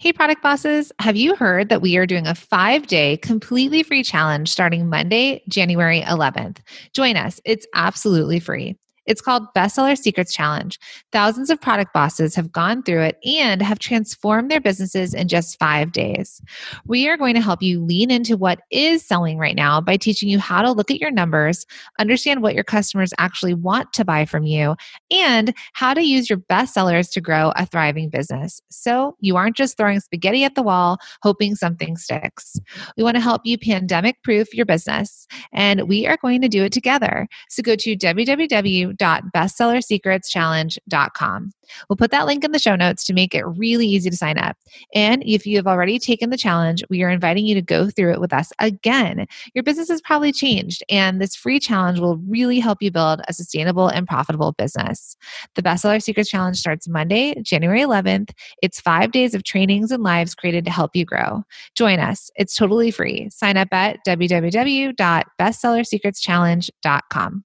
Hey, product bosses, have you heard that we are doing a five day completely free challenge starting Monday, January 11th? Join us, it's absolutely free. It's called Bestseller Secrets Challenge. Thousands of product bosses have gone through it and have transformed their businesses in just five days. We are going to help you lean into what is selling right now by teaching you how to look at your numbers, understand what your customers actually want to buy from you, and how to use your best sellers to grow a thriving business. So you aren't just throwing spaghetti at the wall, hoping something sticks. We want to help you pandemic proof your business, and we are going to do it together. So go to www www.bestsellersecretschallenge.com. We'll put that link in the show notes to make it really easy to sign up. And if you have already taken the challenge, we are inviting you to go through it with us again. Your business has probably changed, and this free challenge will really help you build a sustainable and profitable business. The Bestseller Secrets Challenge starts Monday, January 11th. It's five days of trainings and lives created to help you grow. Join us, it's totally free. Sign up at www.bestsellersecretschallenge.com.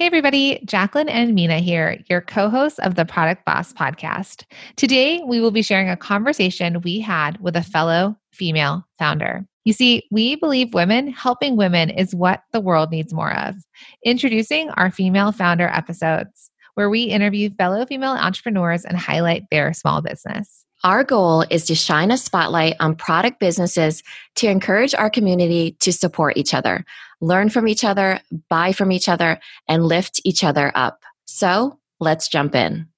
Hey, everybody, Jacqueline and Minna here, your co hosts of the Product Boss podcast. Today, we will be sharing a conversation we had with a fellow female founder. You see, we believe women helping women is what the world needs more of. Introducing our female founder episodes, where we interview fellow female entrepreneurs and highlight their small business. Our goal is to shine a spotlight on product businesses to encourage our community to support each other, learn from each other, buy from each other, and lift each other up. So let's jump in.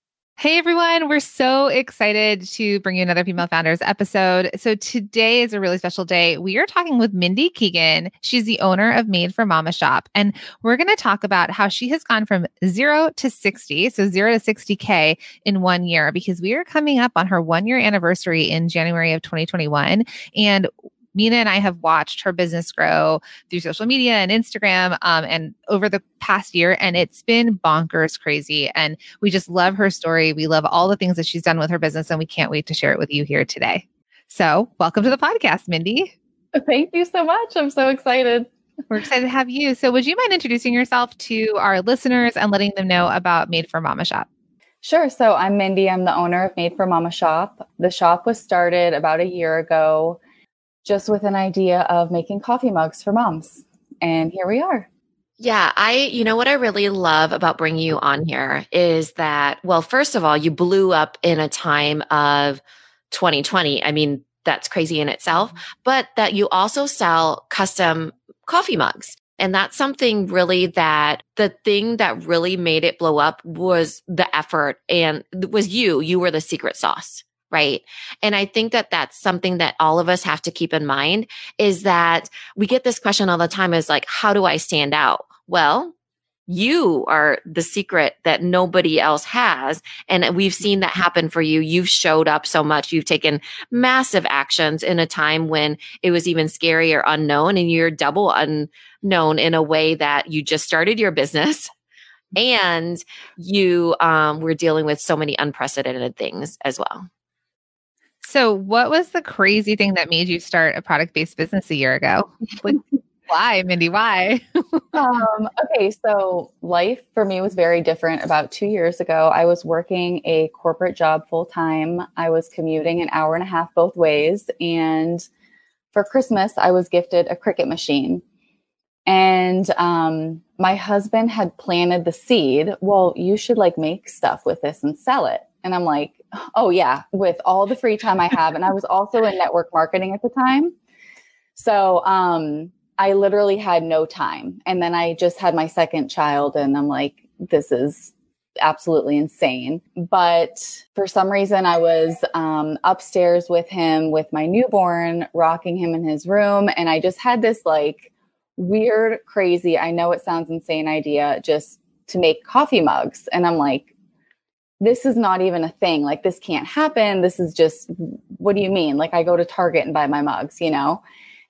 Hey everyone, we're so excited to bring you another Female Founders episode. So today is a really special day. We are talking with Mindy Keegan. She's the owner of Made for Mama Shop. And we're going to talk about how she has gone from zero to 60, so zero to 60K in one year, because we are coming up on her one year anniversary in January of 2021. And Minna and I have watched her business grow through social media and Instagram um, and over the past year. And it's been bonkers crazy. And we just love her story. We love all the things that she's done with her business. And we can't wait to share it with you here today. So, welcome to the podcast, Mindy. Thank you so much. I'm so excited. We're excited to have you. So, would you mind introducing yourself to our listeners and letting them know about Made for Mama Shop? Sure. So, I'm Mindy. I'm the owner of Made for Mama Shop. The shop was started about a year ago just with an idea of making coffee mugs for moms. And here we are. Yeah, I, you know, what I really love about bringing you on here is that, well, first of all, you blew up in a time of 2020. I mean, that's crazy in itself, mm-hmm. but that you also sell custom coffee mugs. And that's something really that the thing that really made it blow up was the effort and was you. You were the secret sauce right? And I think that that's something that all of us have to keep in mind is that we get this question all the time is like, how do I stand out? Well, you are the secret that nobody else has. And we've seen that happen for you. You've showed up so much. You've taken massive actions in a time when it was even scary or unknown and you're double unknown in a way that you just started your business and you um, were dealing with so many unprecedented things as well. So, what was the crazy thing that made you start a product based business a year ago? Like, why, Mindy? Why? um, okay, so life for me was very different. About two years ago, I was working a corporate job full time. I was commuting an hour and a half both ways. And for Christmas, I was gifted a Cricut machine. And um, my husband had planted the seed. Well, you should like make stuff with this and sell it. And I'm like, oh, yeah, with all the free time I have. And I was also in network marketing at the time. So um, I literally had no time. And then I just had my second child, and I'm like, this is absolutely insane. But for some reason, I was um, upstairs with him with my newborn, rocking him in his room. And I just had this like weird, crazy, I know it sounds insane idea just to make coffee mugs. And I'm like, this is not even a thing. Like, this can't happen. This is just, what do you mean? Like, I go to Target and buy my mugs, you know?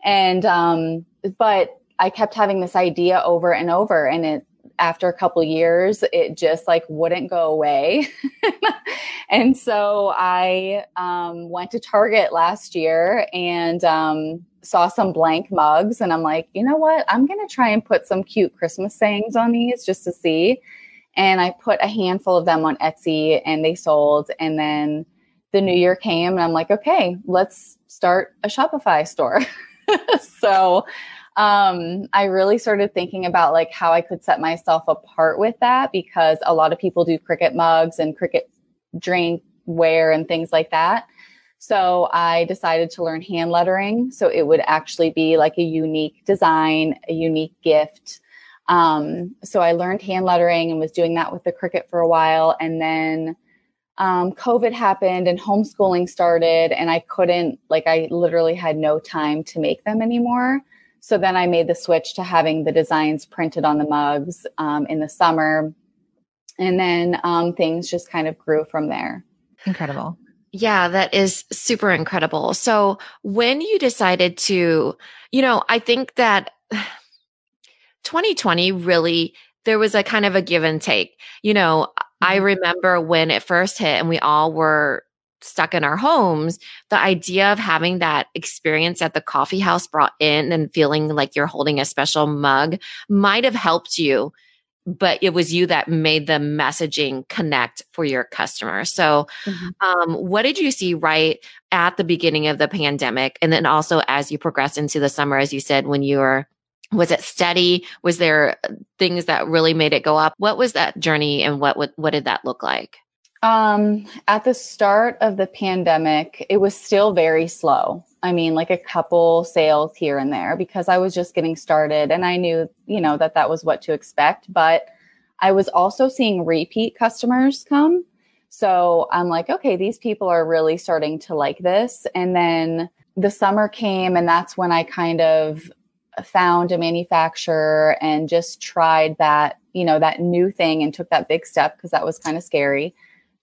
And, um, but I kept having this idea over and over, and it after a couple years, it just like wouldn't go away. and so I um, went to Target last year and um, saw some blank mugs. And I'm like, you know what? I'm going to try and put some cute Christmas sayings on these just to see. And I put a handful of them on Etsy and they sold. And then the new year came and I'm like, okay, let's start a Shopify store. so um, I really started thinking about like how I could set myself apart with that because a lot of people do Cricut mugs and Cricut drink wear and things like that. So I decided to learn hand lettering. So it would actually be like a unique design, a unique gift. Um, so I learned hand lettering and was doing that with the Cricut for a while. And then um, COVID happened and homeschooling started, and I couldn't, like, I literally had no time to make them anymore. So then I made the switch to having the designs printed on the mugs um, in the summer. And then um, things just kind of grew from there. Incredible. Yeah, that is super incredible. So when you decided to, you know, I think that 2020 really, there was a kind of a give and take. You know, I mm-hmm. remember when it first hit and we all were stuck in our homes, the idea of having that experience at the coffee house brought in and feeling like you're holding a special mug might have helped you. But it was you that made the messaging connect for your customer. So, mm-hmm. um, what did you see right at the beginning of the pandemic? And then also as you progressed into the summer, as you said, when you were was it steady was there things that really made it go up what was that journey and what what, what did that look like um, at the start of the pandemic, it was still very slow. I mean, like a couple sales here and there because I was just getting started and I knew, you know, that that was what to expect. But I was also seeing repeat customers come. So I'm like, okay, these people are really starting to like this. And then the summer came, and that's when I kind of found a manufacturer and just tried that, you know, that new thing and took that big step because that was kind of scary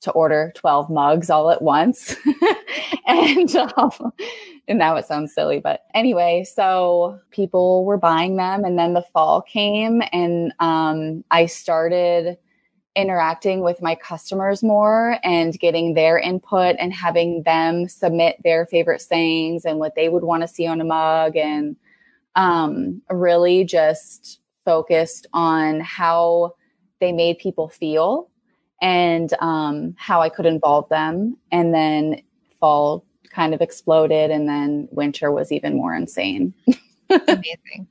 to order 12 mugs all at once. and, um, and now it sounds silly, but anyway, so people were buying them. And then the fall came and um, I started interacting with my customers more and getting their input and having them submit their favorite sayings and what they would want to see on a mug and um, really just focused on how they made people feel and um, how I could involve them. And then fall kind of exploded, and then winter was even more insane. Amazing.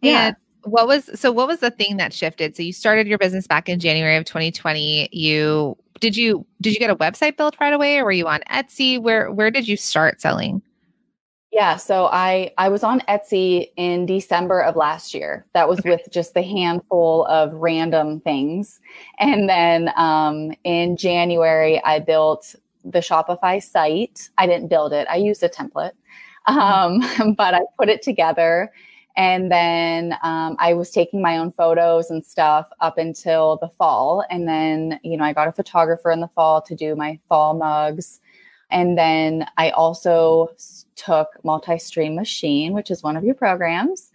Yeah. And what was so? What was the thing that shifted? So you started your business back in January of 2020. You did you did you get a website built right away, or were you on Etsy? Where where did you start selling? Yeah, so I I was on Etsy in December of last year. That was okay. with just the handful of random things, and then um, in January I built the Shopify site. I didn't build it; I used a template, um, but I put it together. And then um, I was taking my own photos and stuff up until the fall. And then, you know, I got a photographer in the fall to do my fall mugs. And then I also took Multi Stream Machine, which is one of your programs.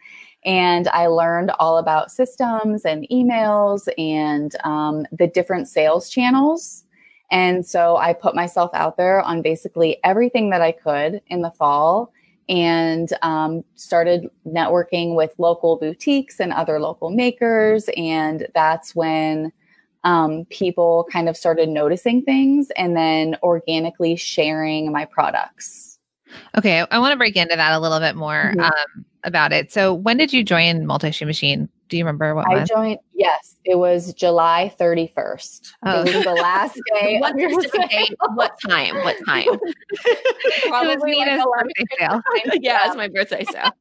And I learned all about systems and emails and um, the different sales channels. And so I put myself out there on basically everything that I could in the fall and um, started networking with local boutiques and other local makers. And that's when um, people kind of started noticing things and then organically sharing my products. Okay, I want to break into that a little bit more mm-hmm. um, about it. So, when did you join Multi Stream Machine? Do you remember what I month? joined, yes, it was July 31st. Oh. It was the last day. what of your sale. date? What time? What time? it was Probably like Minna's birthday sale. yeah, it's my birthday sale.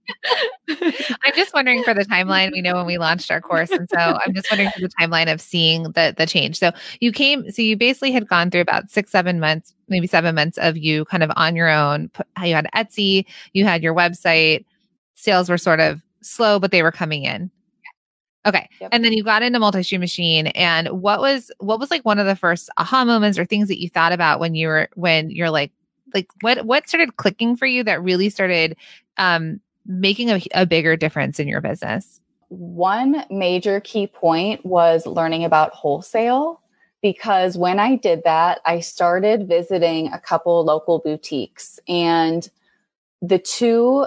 I'm just wondering for the timeline. We know when we launched our course, and so I'm just wondering for the timeline of seeing the the change. So you came, so you basically had gone through about six, seven months, maybe seven months of you kind of on your own. How you had Etsy, you had your website. Sales were sort of slow, but they were coming in. Okay, Yep. and then you got into Multi Stream Machine, and what was what was like one of the first aha moments or things that you thought about when you were when you're like like what what started clicking for you that really started um making a, a bigger difference in your business One major key point was learning about wholesale because when I did that, I started visiting a couple local boutiques, and the two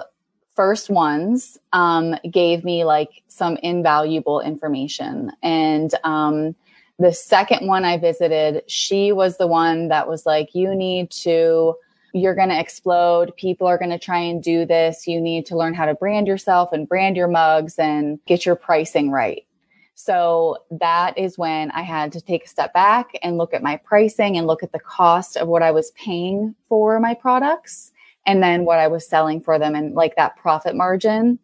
first ones um, gave me like some invaluable information. And um, the second one I visited, she was the one that was like, you need to you're going to explode. People are going to try and do this. You need to learn how to brand yourself and brand your mugs and get your pricing right. So that is when I had to take a step back and look at my pricing and look at the cost of what I was paying for my products and then what I was selling for them and like that profit margin.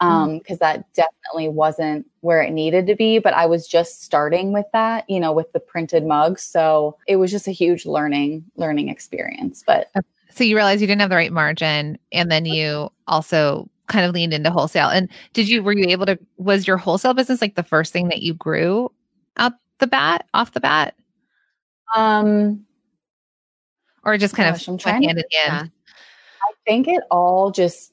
Um, because that definitely wasn't where it needed to be, but I was just starting with that, you know, with the printed mugs. So it was just a huge learning, learning experience. But so you realized you didn't have the right margin and then you also kind of leaned into wholesale and did you were you able to was your wholesale business like the first thing that you grew out the bat off the bat um or just kind Gosh, of I'm trying to- hand in hand think it all just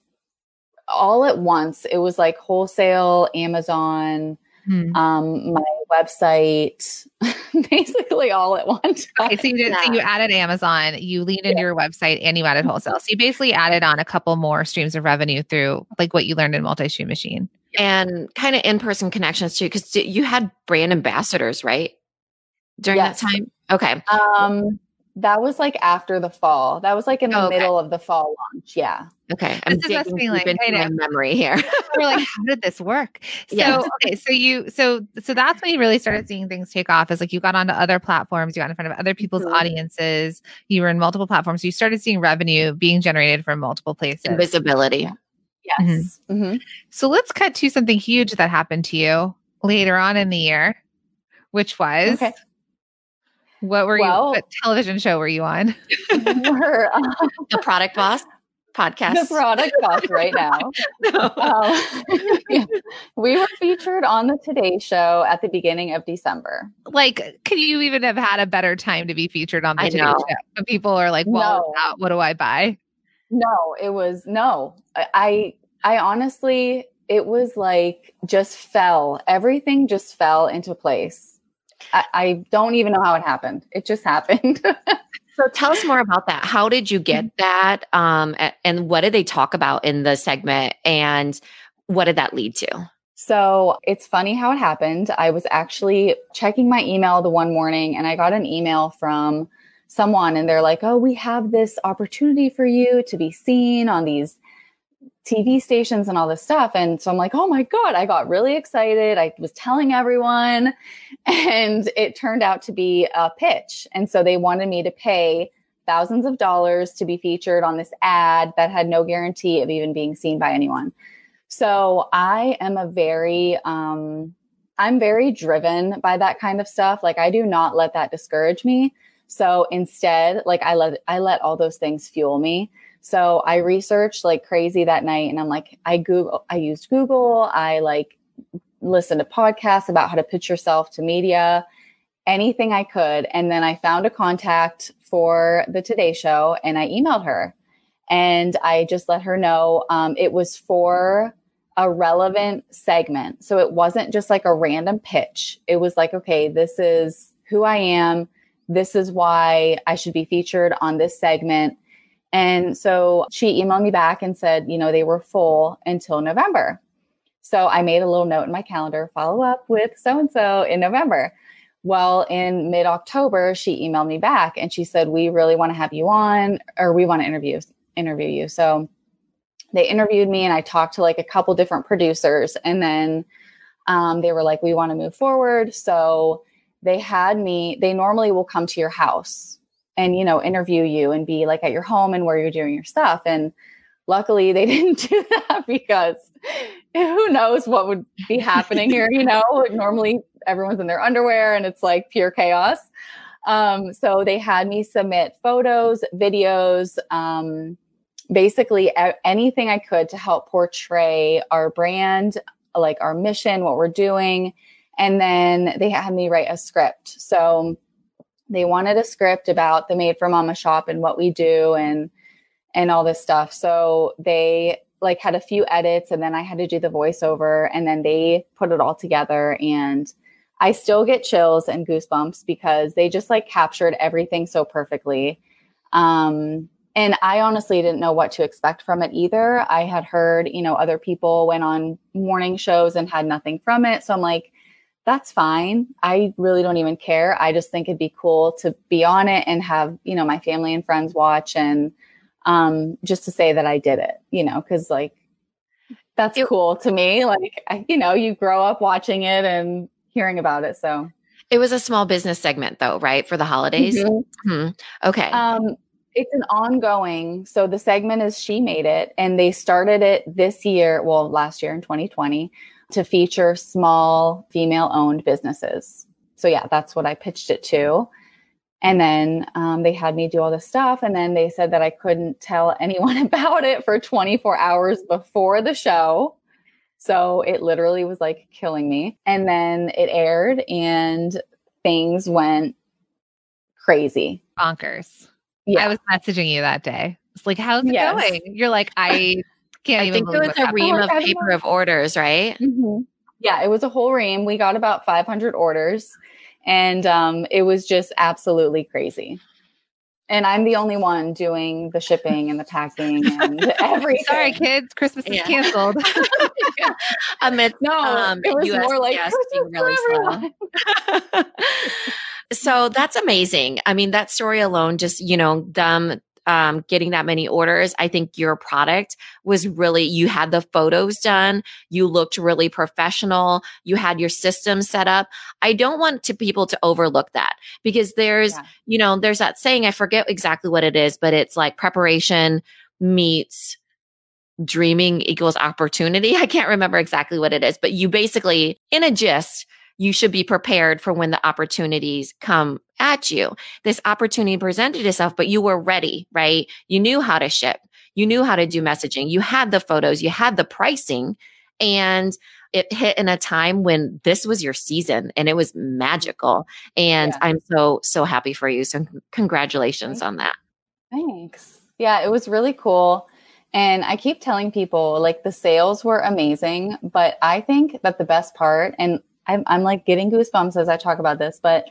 all at once. It was like wholesale, Amazon, Hmm. um, my website, basically all at once. Okay, so you did. So you added Amazon, you leaned into your website, and you added wholesale. So you basically added on a couple more streams of revenue through like what you learned in Multi Stream Machine. and kind of in-person connections too because you had brand ambassadors right during Yes. that time okay Um, that was like after the fall. That was like in the Oh, okay. middle of the fall launch. Yeah. okay i'm This is us digging being deep like, I into my know. memory here We're like, how did this work? So Yeah. okay, so you so so that's when you really started seeing things take off. Is like you got onto other platforms, you got in front of other people's Mhm. audiences, you were in multiple platforms. So you started seeing revenue being generated from multiple places. and visibility Yes. Mhm. So let's cut to something huge that happened to you later on in the year, which was Okay. What were you? Well- What television show were you on? We're uh, the product boss podcast the product boss right now. Um, yeah. We were featured on the Today Show at the beginning of December. Like, could you even have had a better time to be featured on the I Today know. Show? When people are like, "Well, No. uh, what do I buy?" No, it was no. I, I I honestly it was like just fell. Everything just fell into place. I, I don't even know how it happened. It just happened. so tell us more about that how did you get that um and what did they talk about in the segment and what did that lead to so it's funny how it happened. I was actually checking my email the one morning and I got an email from someone and they're like, Oh, we have this opportunity for you to be seen on these TV stations and all this stuff. And so I'm like, oh my God, I got really excited. I was telling everyone, and it turned out to be a pitch. And so they wanted me to pay thousands of dollars to be featured on this ad that had no guarantee of even being seen by anyone. So I am a very, um, I'm very driven by that kind of stuff. Like I do not let that discourage me. So instead, like I let I let all those things fuel me. So I researched like crazy that night and I'm like, I Google, I used Google. I like listened to podcasts about how to pitch yourself to media, anything I could. And then I found a contact for the Today Show and I emailed her and I just let her know um, it was for a relevant segment. So it wasn't just like a random pitch. It was like, okay, this is who I am. This is why I should be featured on this segment. And so she emailed me back and said, you know, they were full until November. So I made a little note in my calendar, follow up with so and so in November. Well, in mid October, she emailed me back and she said, We really want to have you on, or we want to interview interview you. So they interviewed me and I talked to like a couple different producers. And then um, they were like, we want to move forward. So they had me, they normally will come to your house and, you know, interview you and be like at your home and where you're doing your stuff. And luckily they didn't do that because who knows what would be happening here, you know, normally everyone's in their underwear and it's like pure chaos. Um, so they had me submit photos, videos, um, basically anything I could to help portray our brand, like our mission, what we're doing. And then they had me write a script. So they wanted a script about the Made for Mama shop and what we do and and all this stuff. So they like had a few edits and then I had to do the voiceover and then they put it all together and I still get chills and goosebumps because they just like captured everything so perfectly. Um and I honestly didn't know what to expect from it either. I had heard, you know, other people went on morning shows and had nothing from it. So I'm like, that's fine. I really don't even care. I just think it'd be cool to be on it and have, you know, my family and friends watch and um, just to say that I did it, you know, because like that's it, cool to me. Like, I, you know, you grow up watching it and hearing about it. So it was a small business segment though, right? For the holidays. Mm-hmm. Mm-hmm. Okay. Um, it's an ongoing. So the segment is She Made It, and they started it this year, well, last year in 2020, to feature small female owned businesses. So yeah, that's what I pitched it to. And then um, they had me do all this stuff. And then they said that I couldn't tell anyone about it for 24 hours before the show. So it literally was like killing me. And then it aired and things went crazy. Bonkers. Yeah. I was messaging you that day. It's like, how's it yes. going? You're like, I can't I think it was a ream of paper of orders, right? Mm-hmm. Yeah, it was a whole ream. We got about 500 orders and um, it was just absolutely crazy. And I'm the only one doing the shipping and the packing and everything. Sorry, kids, Christmas is canceled. yeah. Amidst, no, um, it was US more like being really slow. so that's amazing. I mean, that story alone, just you know, them um, getting that many orders. I think your product was really, you had the photos done. You looked really professional. You had your system set up. I don't want to people to overlook that because there's, yeah. you know, there's that saying, I forget exactly what it is, but it's like preparation meets dreaming equals opportunity. I can't remember exactly what it is, but you basically, in a gist, you should be prepared for when the opportunities come at you. This opportunity presented itself, but you were ready, right? You knew how to ship. You knew how to do messaging. You had the photos, you had the pricing, and it hit in a time when this was your season and it was magical. And yeah. I'm so, so happy for you. So, congratulations on that. Thanks. Yeah, it was really cool. And I keep telling people like the sales were amazing, but I think that the best part, and I'm, I'm like getting goosebumps as I talk about this, but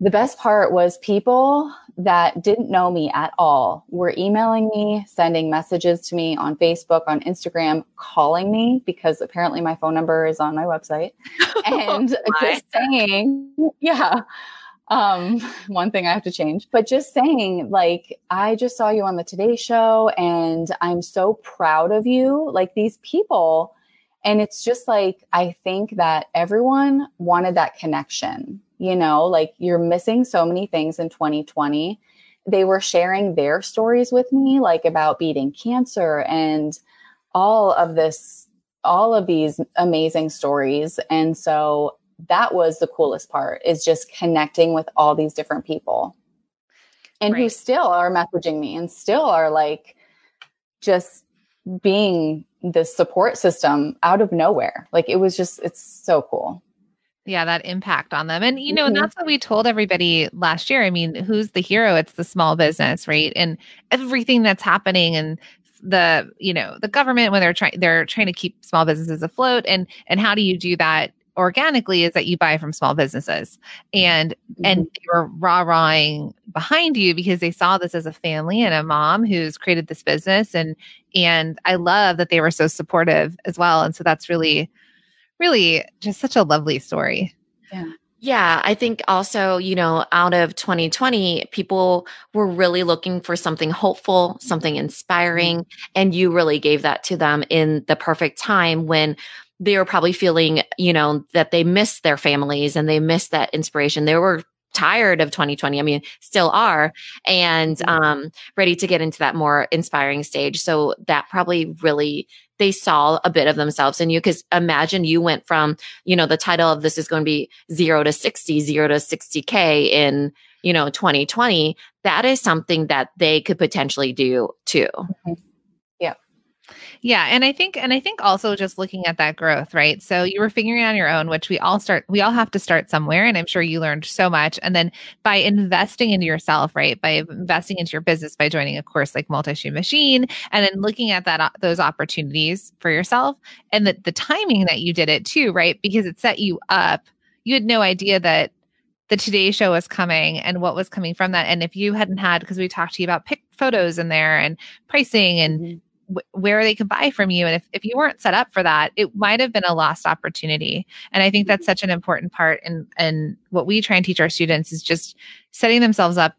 the best part was people that didn't know me at all were emailing me, sending messages to me on Facebook, on Instagram, calling me because apparently my phone number is on my website and oh just saying, yeah. Um, one thing I have to change, but just saying, like, I just saw you on the Today Show and I'm so proud of you. Like, these people and it's just like, I think that everyone wanted that connection, you know, like you're missing so many things in 2020. They were sharing their stories with me, like about beating cancer and all of this, all of these amazing stories. And so that was the coolest part is just connecting with all these different people and right. who still are messaging me and still are like just being this support system out of nowhere. Like it was just, it's so cool. Yeah, that impact on them. And, you know, mm-hmm. that's what we told everybody last year. I mean, who's the hero? It's the small business, right? And everything that's happening and the, you know, the government when they're trying they're trying to keep small businesses afloat and and how do you do that organically is that you buy from small businesses and mm-hmm. and they were rah-rahing behind you because they saw this as a family and a mom who's created this business and and I love that they were so supportive as well and so that's really really just such a lovely story. Yeah. Yeah, I think also, you know, out of 2020, people were really looking for something hopeful, something inspiring, mm-hmm. and you really gave that to them in the perfect time when they were probably feeling, you know, that they missed their families and they missed that inspiration. They were tired of 2020 i mean still are and um ready to get into that more inspiring stage so that probably really they saw a bit of themselves in you because imagine you went from you know the title of this is going to be 0 to 60 0 to 60k in you know 2020 that is something that they could potentially do too mm-hmm. Yeah, and I think and I think also just looking at that growth, right? So you were figuring on your own, which we all start we all have to start somewhere and I'm sure you learned so much and then by investing into yourself, right? By investing into your business by joining a course like Multi-Stream Machine and then looking at that those opportunities for yourself and the the timing that you did it too, right? Because it set you up. You had no idea that the Today Show was coming and what was coming from that. And if you hadn't had, because we talked to you about pick photos in there and pricing and mm-hmm where they could buy from you. And if, if you weren't set up for that, it might have been a lost opportunity. And I think that's such an important part. And, and what we try and teach our students is just setting themselves up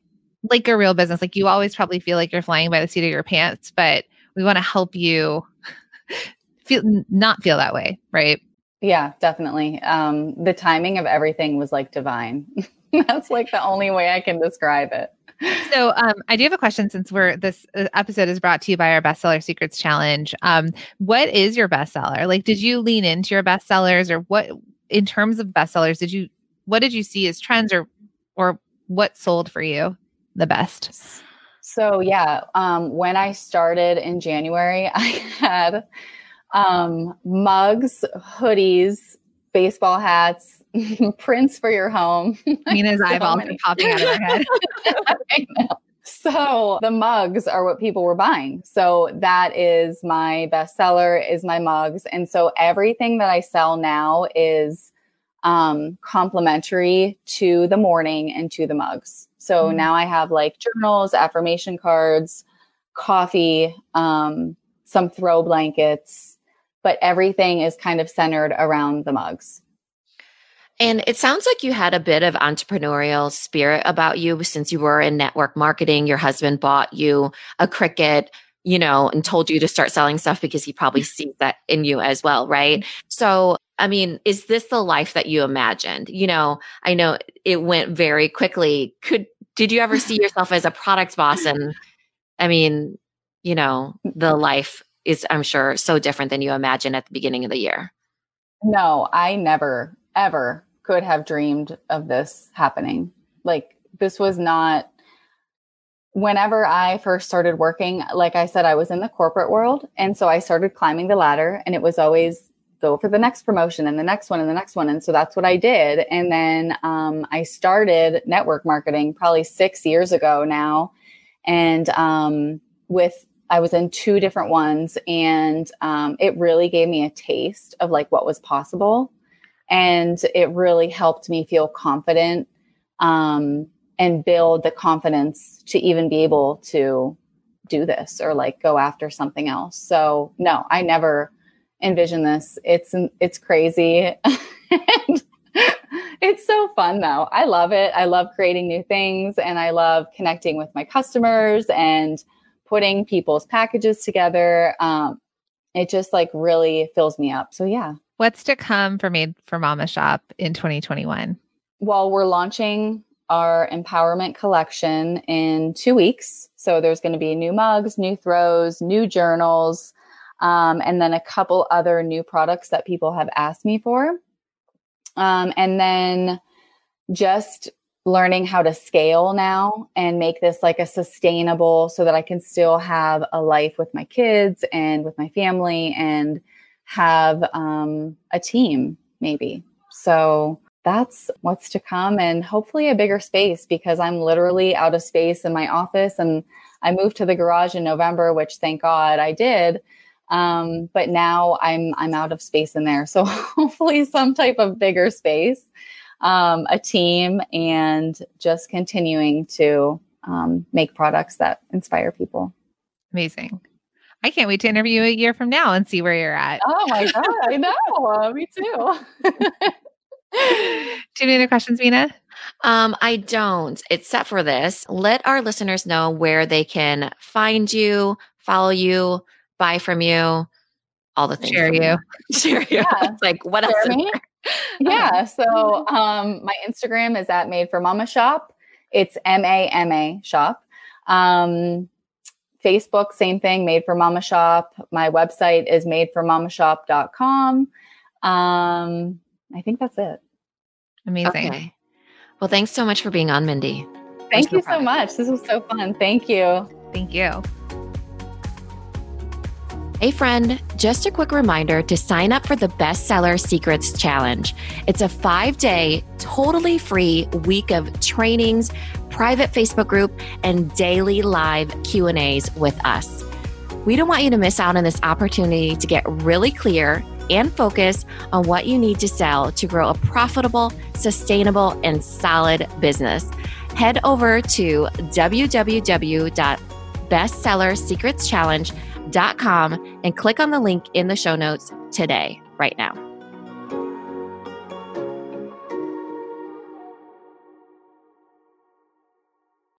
like a real business. Like you always probably feel like you're flying by the seat of your pants, but we want to help you feel not feel that way. Right. Yeah, definitely. Um, the timing of everything was like divine. that's like the only way I can describe it so um, I do have a question since we're this uh, episode is brought to you by our bestseller secrets challenge. Um, what is your bestseller? Like, did you lean into your bestsellers, or what in terms of bestsellers? Did you what did you see as trends, or or what sold for you the best? So yeah, um, when I started in January, I had um, mugs, hoodies, baseball hats, prints for your home. Minna's so eyeballs are popping out of her head. So the mugs are what people were buying. So that is my bestseller is my mugs. And so everything that I sell now is um, complementary to the morning and to the mugs. So mm-hmm. now I have like journals, affirmation cards, coffee, um, some throw blankets, but everything is kind of centered around the mugs. And it sounds like you had a bit of entrepreneurial spirit about you since you were in network marketing. Your husband bought you a Cricut, you know, and told you to start selling stuff because he probably sees that in you as well, right? So, I mean, is this the life that you imagined? You know, I know it went very quickly. Could did you ever see yourself as a product boss and I mean, you know, the life is I'm sure so different than you imagine at the beginning of the year. No, I never ever could have dreamed of this happening. Like this was not whenever I first started working, like I said, I was in the corporate world. And so I started climbing the ladder and it was always go for the next promotion and the next one and the next one. And so that's what I did. And then um, I started network marketing probably six years ago now. And um, with, I was in two different ones and um, it really gave me a taste of like what was possible and it really helped me feel confident um, and build the confidence to even be able to do this or like go after something else. So no, I never envisioned this. It's it's crazy. it's so fun though. I love it. I love creating new things and I love connecting with my customers and putting people's packages together. Um, it just like really fills me up. So yeah, What's to come for Made for Mama Shop in 2021? Well, we're launching our empowerment collection in two weeks. So there's going to be new mugs, new throws, new journals, um, and then a couple other new products that people have asked me for. Um, and then just learning how to scale now and make this like a sustainable so that I can still have a life with my kids and with my family and have um, a team, maybe. So that's what's to come and hopefully a bigger space because I'm literally out of space in my office and I moved to the garage in November, which thank God I did. Um, but now I'm I'm out of space in there. So hopefully some type of bigger space, um, a team, and just continuing to um, make products that inspire people. Amazing. I can't wait to interview you a year from now and see where you're at. Oh my God, I know. Uh, me too. Do you have any other questions, Minna? Um, I don't, except for this. Let our listeners know where they can find you, follow you, buy from you, all the things. Share you. Share you. Yeah. Like what else? Share is me? yeah. So um, my Instagram is at Made for Mama Shop. It's M A M A Shop. Um, Facebook, same thing, Made for Mama Shop. My website is madeformamashop.com. Um, I think that's it. Amazing. Okay. Well, thanks so much for being on, Mindy. Thank you so much. This was so fun. Thank you. Thank you. Hey, friend, just a quick reminder to sign up for the Bestseller Secrets Challenge. It's a five day, totally free week of trainings, private Facebook group, and daily live Q&As with us. We don't want you to miss out on this opportunity to get really clear and focus on what you need to sell to grow a profitable, sustainable, and solid business. Head over to www.bestsellersecretschallenge.com and click on the link in the show notes today, right now.